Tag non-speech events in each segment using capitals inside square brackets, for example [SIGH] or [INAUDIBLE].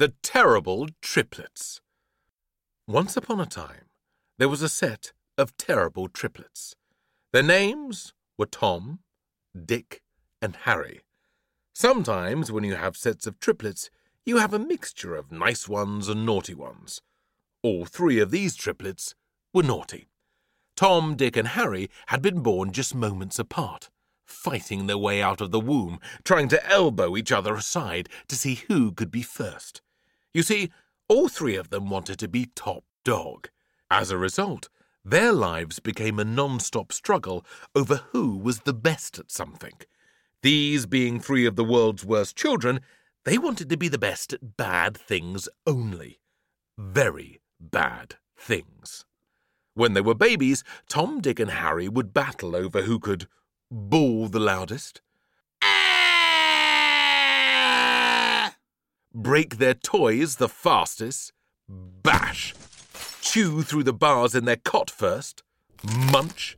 The Terrible Triplets. Once upon a time, there was a set of terrible triplets. Their names were Tom, Dick, and Harry. Sometimes, when you have sets of triplets, you have a mixture of nice ones and naughty ones. All three of these triplets were naughty. Tom, Dick, and Harry had been born just moments apart fighting their way out of the womb, trying to elbow each other aside to see who could be first. You see, all three of them wanted to be top dog. As a result, their lives became a non stop struggle over who was the best at something. These being three of the world's worst children, they wanted to be the best at bad things only. Very bad things. When they were babies, Tom, Dick, and Harry would battle over who could bawl the loudest, break their toys the fastest, bash, chew through the bars in their cot first, munch,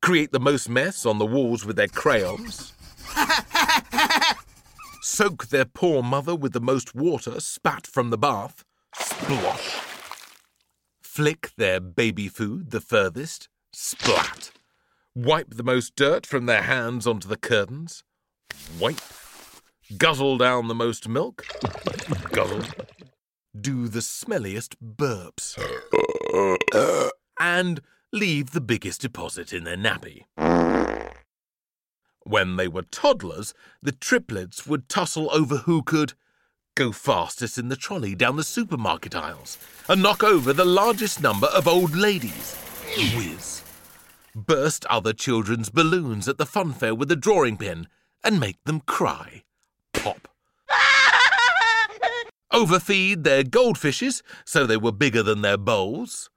create the most mess on the walls with their crayons, [LAUGHS] soak their poor mother with the most water spat from the bath, splosh, flick their baby food the furthest, splat wipe the most dirt from their hands onto the curtains, wipe, guzzle down the most milk, guzzle, do the smelliest burps, and leave the biggest deposit in their nappy. When they were toddlers, the triplets would tussle over who could go fastest in the trolley down the supermarket aisles and knock over the largest number of old ladies. Whiz burst other children's balloons at the funfair with a drawing pin, and make them cry. Pop. Overfeed their goldfishes so they were bigger than their bowls.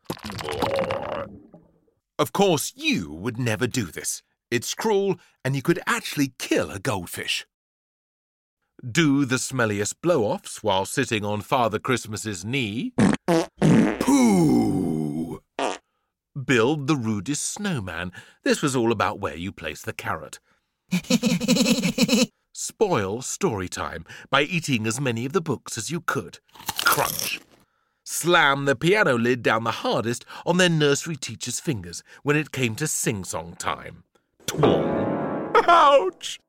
Of course, you would never do this. It's cruel, and you could actually kill a goldfish. Do the smelliest blow offs while sitting on Father Christmas's knee. build the rudest snowman. This was all about where you place the carrot. [LAUGHS] Spoil story time by eating as many of the books as you could. Crunch. Slam the piano lid down the hardest on their nursery teacher's fingers when it came to sing song time. Twang. Ouch!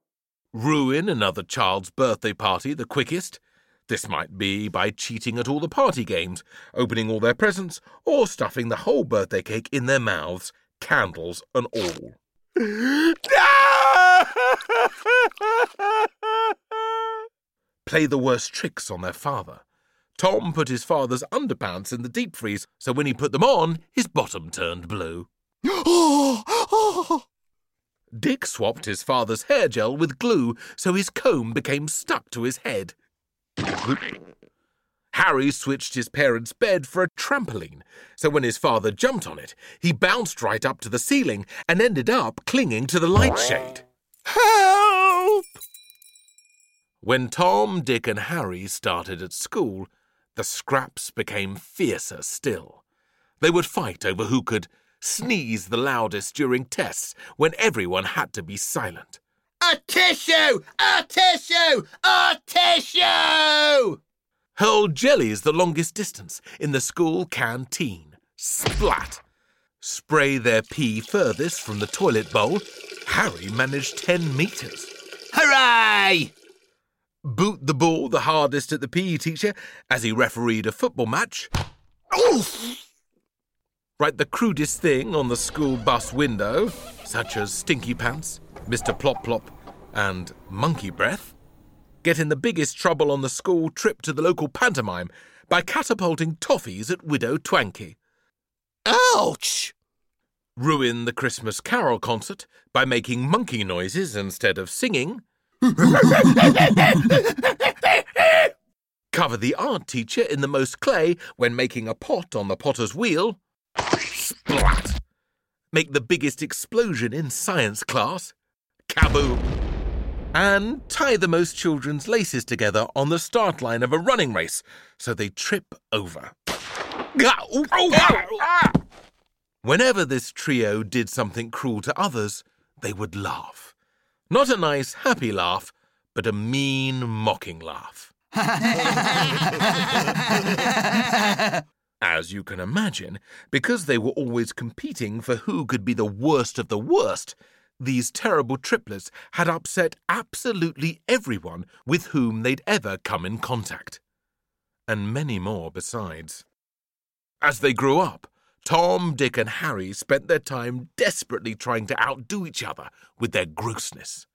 Ruin another child's birthday party the quickest. This might be by cheating at all the party games, opening all their presents, or stuffing the whole birthday cake in their mouths, candles and all. Play the worst tricks on their father. Tom put his father's underpants in the deep freeze, so when he put them on, his bottom turned blue. [GASPS] Dick swapped his father's hair gel with glue, so his comb became stuck to his head. Harry switched his parents' bed for a trampoline, so when his father jumped on it, he bounced right up to the ceiling and ended up clinging to the light shade. Help! When Tom, Dick, and Harry started at school, the scraps became fiercer still. They would fight over who could sneeze the loudest during tests when everyone had to be silent. A tissue! A tissue! A tissue! Hurl jellies the longest distance in the school canteen. Splat! Spray their pee furthest from the toilet bowl. Harry managed 10 metres. Hooray! Boot the ball the hardest at the PE teacher as he refereed a football match. Oof! Write the crudest thing on the school bus window, such as stinky pants, Mr. Plop Plop, and Monkey Breath, get in the biggest trouble on the school trip to the local pantomime by catapulting toffees at Widow Twankey. Ouch! Ruin the Christmas Carol concert by making monkey noises instead of singing. [LAUGHS] Cover the art teacher in the most clay when making a pot on the potter's wheel. Splat! Make the biggest explosion in science class. Kaboom! And tie the most children's laces together on the start line of a running race so they trip over. Whenever this trio did something cruel to others, they would laugh. Not a nice, happy laugh, but a mean, mocking laugh. [LAUGHS] As you can imagine, because they were always competing for who could be the worst of the worst, these terrible triplets had upset absolutely everyone with whom they'd ever come in contact. And many more besides. As they grew up, Tom, Dick, and Harry spent their time desperately trying to outdo each other with their grossness.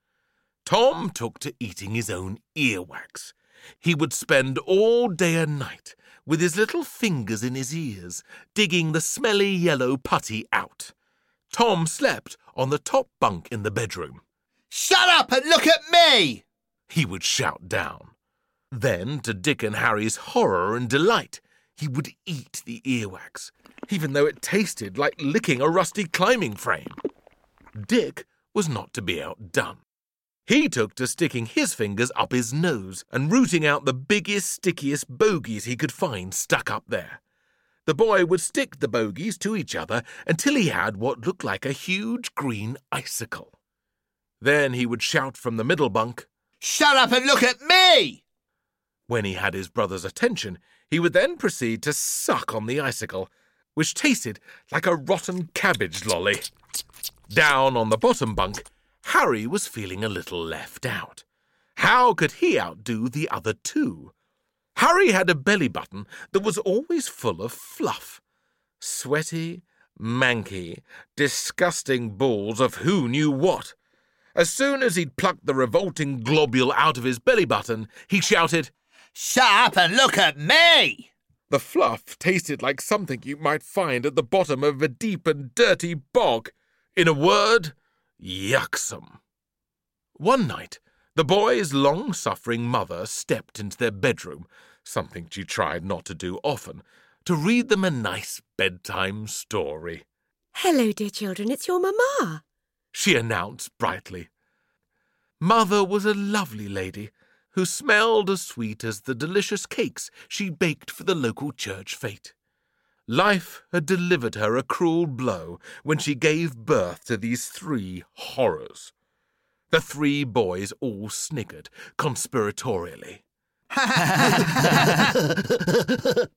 Tom took to eating his own earwax. He would spend all day and night with his little fingers in his ears, digging the smelly yellow putty out. Tom slept on the top bunk in the bedroom. Shut up and look at me! He would shout down. Then, to Dick and Harry's horror and delight, he would eat the earwax, even though it tasted like licking a rusty climbing frame. Dick was not to be outdone. He took to sticking his fingers up his nose and rooting out the biggest, stickiest bogies he could find stuck up there. The boy would stick the bogies to each other until he had what looked like a huge green icicle. Then he would shout from the middle bunk, Shut up and look at me! When he had his brother's attention, he would then proceed to suck on the icicle, which tasted like a rotten cabbage lolly. Down on the bottom bunk, Harry was feeling a little left out. How could he outdo the other two? Harry had a belly button that was always full of fluff. Sweaty, manky, disgusting balls of who knew what. As soon as he'd plucked the revolting globule out of his belly button, he shouted, Shut up and look at me! The fluff tasted like something you might find at the bottom of a deep and dirty bog. In a word, yucksome. One night, the boy's long suffering mother stepped into their bedroom, something she tried not to do often, to read them a nice bedtime story. Hello, dear children, it's your mamma. She announced brightly. Mother was a lovely lady who smelled as sweet as the delicious cakes she baked for the local church fete. Life had delivered her a cruel blow when she gave birth to these three horrors. The three boys all sniggered conspiratorially. [LAUGHS]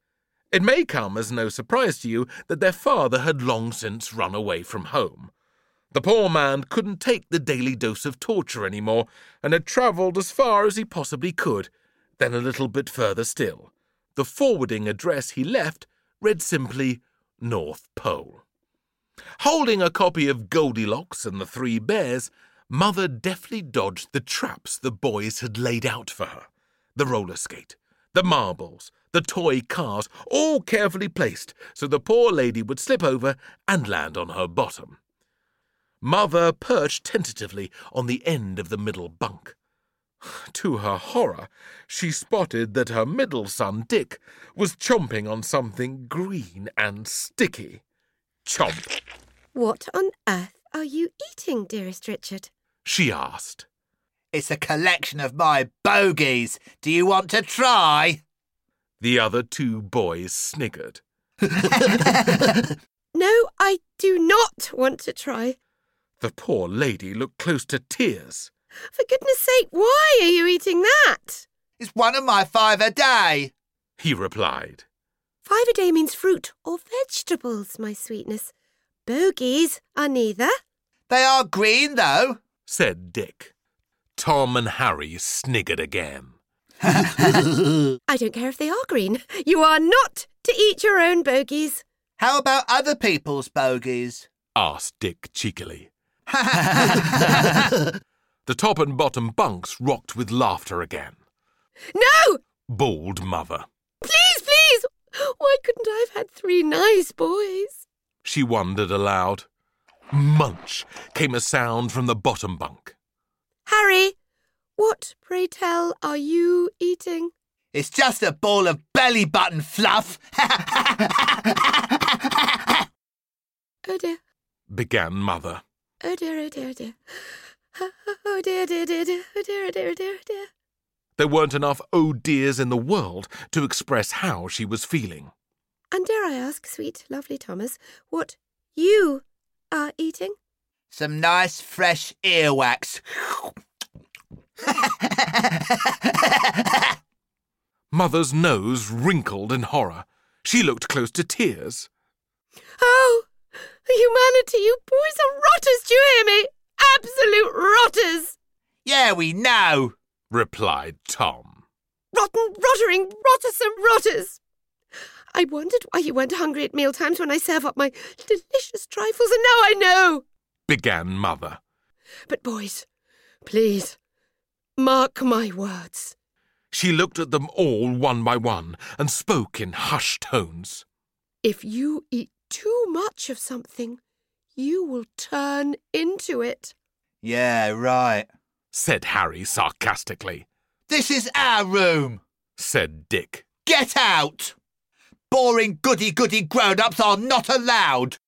it may come as no surprise to you that their father had long since run away from home. The poor man couldn't take the daily dose of torture any more, and had travelled as far as he possibly could, then a little bit further still. The forwarding address he left read simply North Pole. Holding a copy of Goldilocks and the Three Bears, Mother deftly dodged the traps the boys had laid out for her the roller skate, the marbles, the toy cars, all carefully placed so the poor lady would slip over and land on her bottom. Mother perched tentatively on the end of the middle bunk. [SIGHS] To her horror, she spotted that her middle son, Dick, was chomping on something green and sticky. Chomp, What on earth are you eating, dearest Richard? she asked. It's a collection of my bogies. Do you want to try? The other two boys sniggered. [LAUGHS] No, I do not want to try. The poor lady looked close to tears. For goodness sake, why are you eating that? It's one of my five a day. He replied. Five a day means fruit or vegetables, my sweetness. Bogies are neither. They are green, though. said Dick. Tom and Harry sniggered again. [LAUGHS] I don't care if they are green. You are not to eat your own bogies. How about other people's bogies? asked Dick cheekily. [LAUGHS] The top and bottom bunks rocked with laughter again. No! Bawled Mother. Please, please! Why couldn't I have had three nice boys? She wondered aloud. Munch came a sound from the bottom bunk. Harry, what, pray tell, are you eating? It's just a ball of belly button fluff. Oh dear, Began Mother. oh dear, oh dear, oh dear. Oh dear, oh dear, dear, dear, oh dear, oh dear, oh dear, oh dear. There weren't enough oh dears in the world to express how she was feeling. And dare I ask, sweet, lovely Thomas, what you are eating? Some nice fresh earwax. Mother's nose wrinkled in horror. She looked close to tears. Oh, humanity, you boys are rotters, do you hear me? Absolute rotters! Yeah, we know. replied Tom. Rotten, rottering, rottersome rotters! I wondered why you weren't hungry at mealtimes when I serve up my delicious trifles, and now I know! Began Mother. But, boys, please, mark my words. She looked at them all one by one and spoke in hushed tones. If you eat too much of something, you will turn into it. Yeah, right. said Harry sarcastically. This is our room. Said Dick. Get out! Boring goody goody grown ups are not allowed.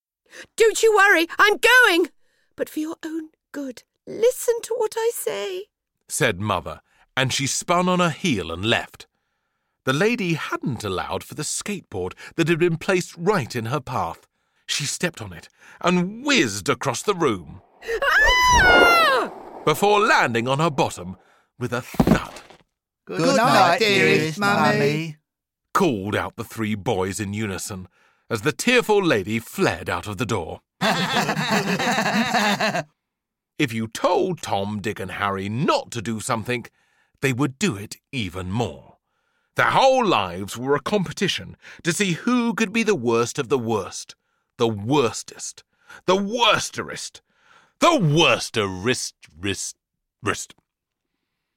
Don't you worry, I'm going. But for your own good, listen to what I say. said Mother, and she spun on her heel and left. The lady hadn't allowed for the skateboard that had been placed right in her path. She stepped on it and whizzed across the room Ah! before landing on her bottom with a thud. Good, night, dearest mummy. Called out the three boys in unison as the tearful lady fled out of the door. If you told Tom, Dick, and Harry not to do something, they would do it even more. Their whole lives were a competition to see who could be the worst of the worst, the worstest, the worsterest, the worsterest, wrist, wrist.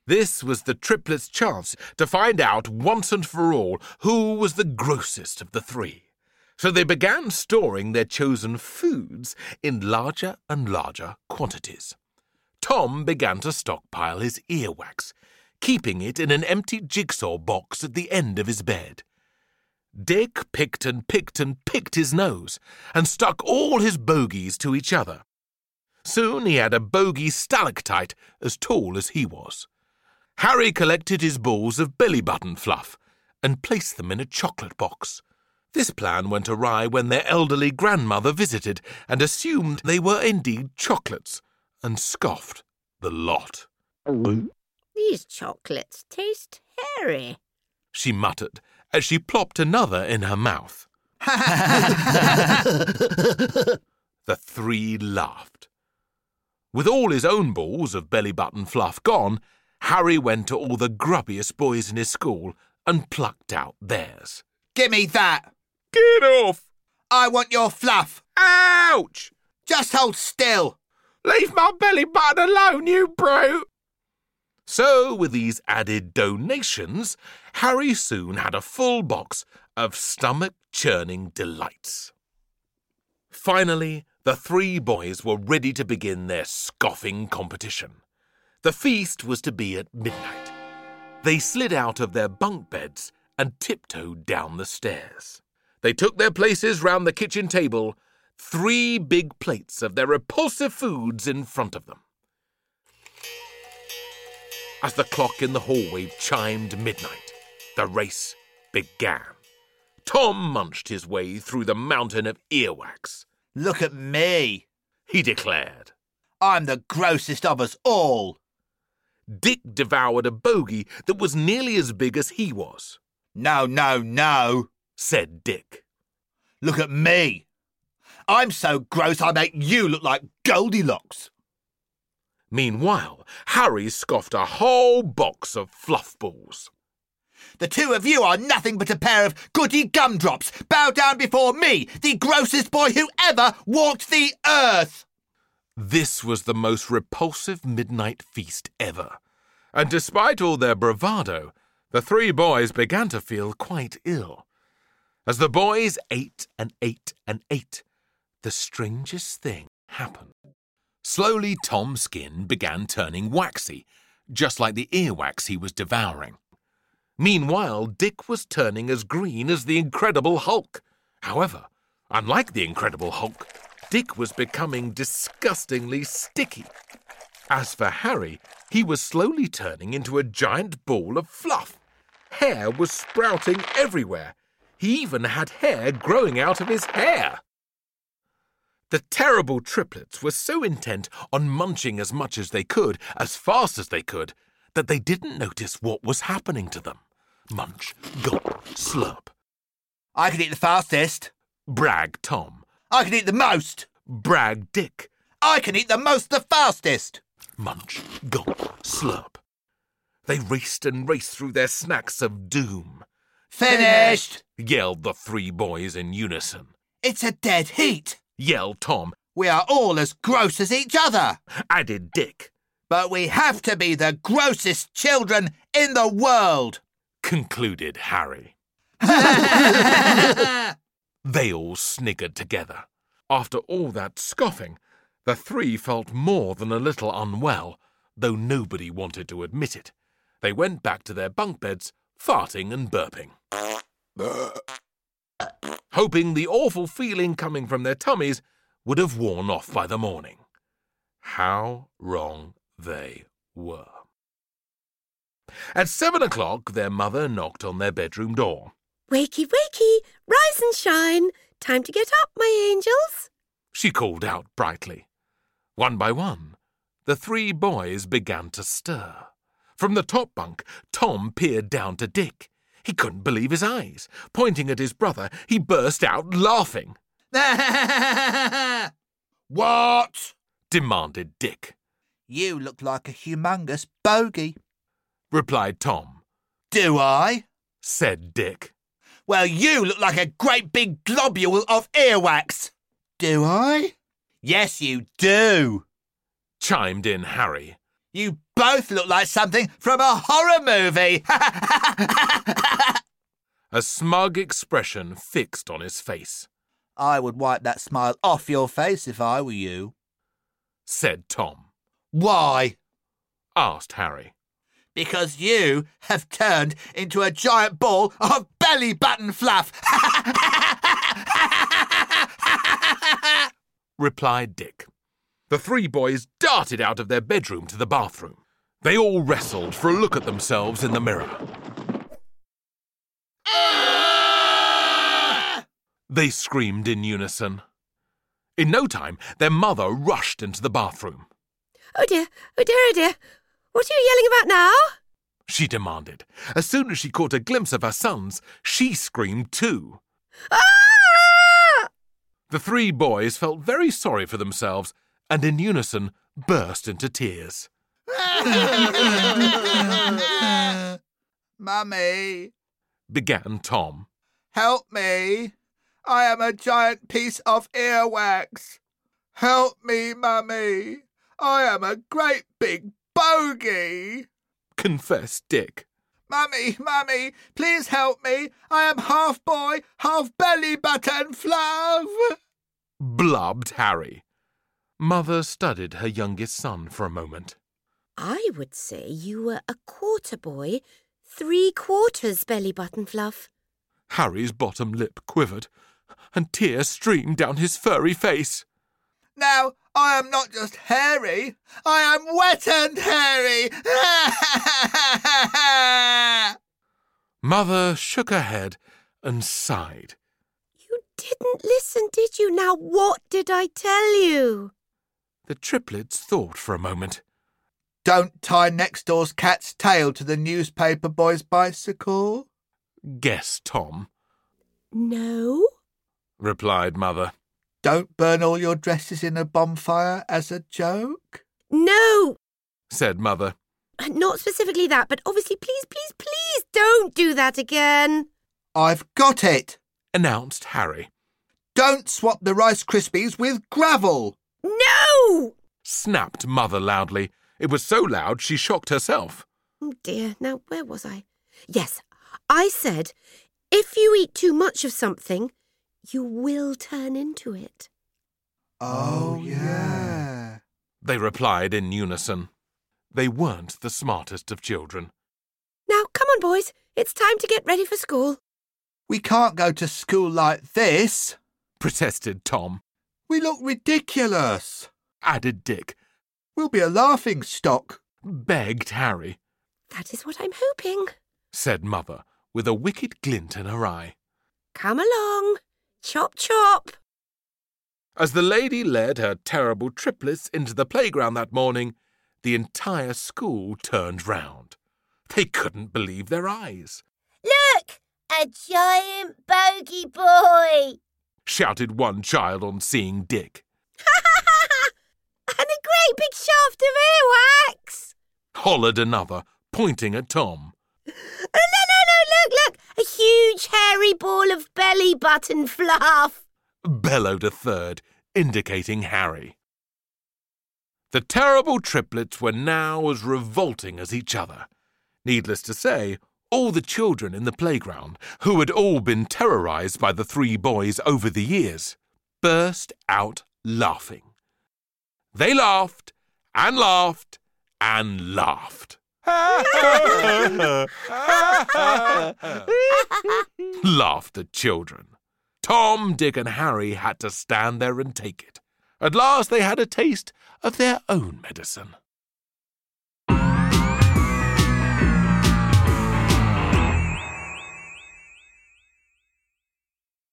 This was the triplets' chance to find out once and for all who was the grossest of the three. So they began storing their chosen foods in larger and larger quantities. Tom began to stockpile his earwax, keeping it in an empty jigsaw box at the end of his bed. Dick picked and picked and picked his nose and stuck all his bogies to each other. Soon he had a bogey stalactite as tall as he was. Harry collected his balls of belly button fluff and placed them in a chocolate box. This plan went awry when their elderly grandmother visited and assumed they were indeed chocolates and scoffed the lot. These chocolates taste hairy. She muttered as she plopped another in her mouth. [LAUGHS] The three laughed. With all his own balls of belly button fluff gone, Harry went to all the grubbiest boys in his school and plucked out theirs. Give me that. Get off! I want your fluff. Ouch! Just hold still. Leave my belly button alone, you brute! So, with these added donations, Harry soon had a full box of stomach churning delights. Finally, the three boys were ready to begin their scoffing competition. The feast was to be at midnight. They slid out of their bunk beds and tiptoed down the stairs. They took their places round the kitchen table, three big plates of their repulsive foods in front of them. As the clock in the hallway chimed midnight, the race began. Tom munched his way through the mountain of earwax. Look at me. He declared. I'm the grossest of us all. Dick devoured a bogey that was nearly as big as he was, No, no, no. Said Dick. Look at me. I'm so gross I make you look like Goldilocks. Meanwhile, Harry scoffed a whole box of fluff balls. The two of you are nothing but a pair of goody gumdrops. Bow down before me, the grossest boy who ever walked the earth. This was the most repulsive midnight feast ever, and despite all their bravado, the three boys began to feel quite ill. As the boys ate and ate and ate, the strangest thing happened. Slowly, Tom's skin began turning waxy, just like the earwax he was devouring. Meanwhile, Dick was turning as green as the Incredible Hulk. However, unlike the Incredible Hulk, Dick was becoming disgustingly sticky. As for Harry, he was slowly turning into a giant ball of fluff. Hair was sprouting everywhere. He even had hair growing out of his hair. The terrible triplets were so intent on munching as much as they could, as fast as they could, that they didn't notice what was happening to them. Munch, gulp, slurp. I can eat the fastest. Brag Tom. I can eat the most. Brag Dick. I can eat the most the fastest. Munch, gulp, slurp. They raced and raced through their snacks of doom, Finished. yelled the three boys in unison. It's a dead heat. Yelled Tom, We are all as gross as each other. added Dick, But we have to be the grossest children in the world. concluded Harry. [LAUGHS] They all sniggered together. After all that scoffing, the three felt more than a little unwell, though nobody wanted to admit it. They went back to their bunk beds, farting and burping. Hoping the awful feeling coming from their tummies would have worn off by the morning. How wrong they were. At seven o'clock, their mother knocked on their bedroom door. Wakey, wakey, rise and shine. Time to get up, my angels. She called out brightly. One by one, the three boys began to stir. From the top bunk, Tom peered down to Dick. He couldn't believe his eyes. Pointing at his brother, he burst out laughing. [LAUGHS] what? Demanded Dick. You look like a humongous bogey. Replied Tom. Do I? Said Dick. Well, you look like a great big globule of earwax. Do I? Yes, you do. Chimed in Harry. You both look like something from a horror movie. [LAUGHS] A smug expression fixed on his face. I would wipe that smile off your face if I were you. Said Tom. Why? Asked Harry. Because you have turned into a giant ball of belly button fluff. [LAUGHS] Replied Dick. The three boys darted out of their bedroom to the bathroom. They all wrestled for a look at themselves in the mirror. They screamed in unison. In no time, their mother rushed into the bathroom. Oh dear, oh dear, oh dear. What are you yelling about now? She demanded. As soon as she caught a glimpse of her sons, she screamed too. Ah! The three boys felt very sorry for themselves and in unison burst into tears. Mummy, Began Tom. help me. I am a giant piece of earwax. Help me, Mummy. I am a great big bogey. Confessed Dick. Mummy, Mummy, please help me. I am half boy, half belly button fluff. Blubbed Harry. Mother studied her youngest son for a moment. I would say you were a quarter boy, three quarters belly button fluff. Harry's bottom lip quivered, and tears streamed down his furry face. Now, I am not just hairy, I am wet and hairy. [LAUGHS] Mother shook her head and sighed. You didn't listen, did you? Now, what did I tell you? The triplets thought for a moment. Don't tie next door's cat's tail to the newspaper boy's bicycle. Guessed Tom, No? replied Mother. Don't burn all your dresses in a bonfire as a joke. No! Said Mother. Uh, not specifically that, but obviously, please, please, please don't do that again. I've got it. Announced Harry. Don't swap the Rice Krispies with gravel. No! Snapped Mother loudly. It was so loud she shocked herself. Oh dear, now where was I? Yes, I said if you eat too much of something, you will turn into it. Oh, yeah. They replied in unison. They weren't the smartest of children. Now, come on, boys, it's time to get ready for school. We can't go to school like this. Protested Tom. We look ridiculous. Added Dick. We'll be a laughing stock. Begged Harry. That is what I'm hoping. Said Mother, with a wicked glint in her eye. Come along. Chop, chop. As the lady led her terrible triplets into the playground that morning, the entire school turned round. They couldn't believe their eyes. Look! A giant bogey boy! Shouted one child on seeing Dick. [LAUGHS] and a great big shaft of earwax! Hollered another, pointing at Tom. [LAUGHS] No, no, no, look, look! A huge hairy ball of belly button fluff! Bellowed a third, indicating Harry. The terrible triplets were now as revolting as each other. Needless to say, all the children in the playground, who had all been terrorized by the three boys over the years, burst out laughing. They laughed and laughed and laughed. [LAUGHS] laughed the children. Tom, Dick, and Harry had to stand there and take it. At last they had a taste of their own medicine.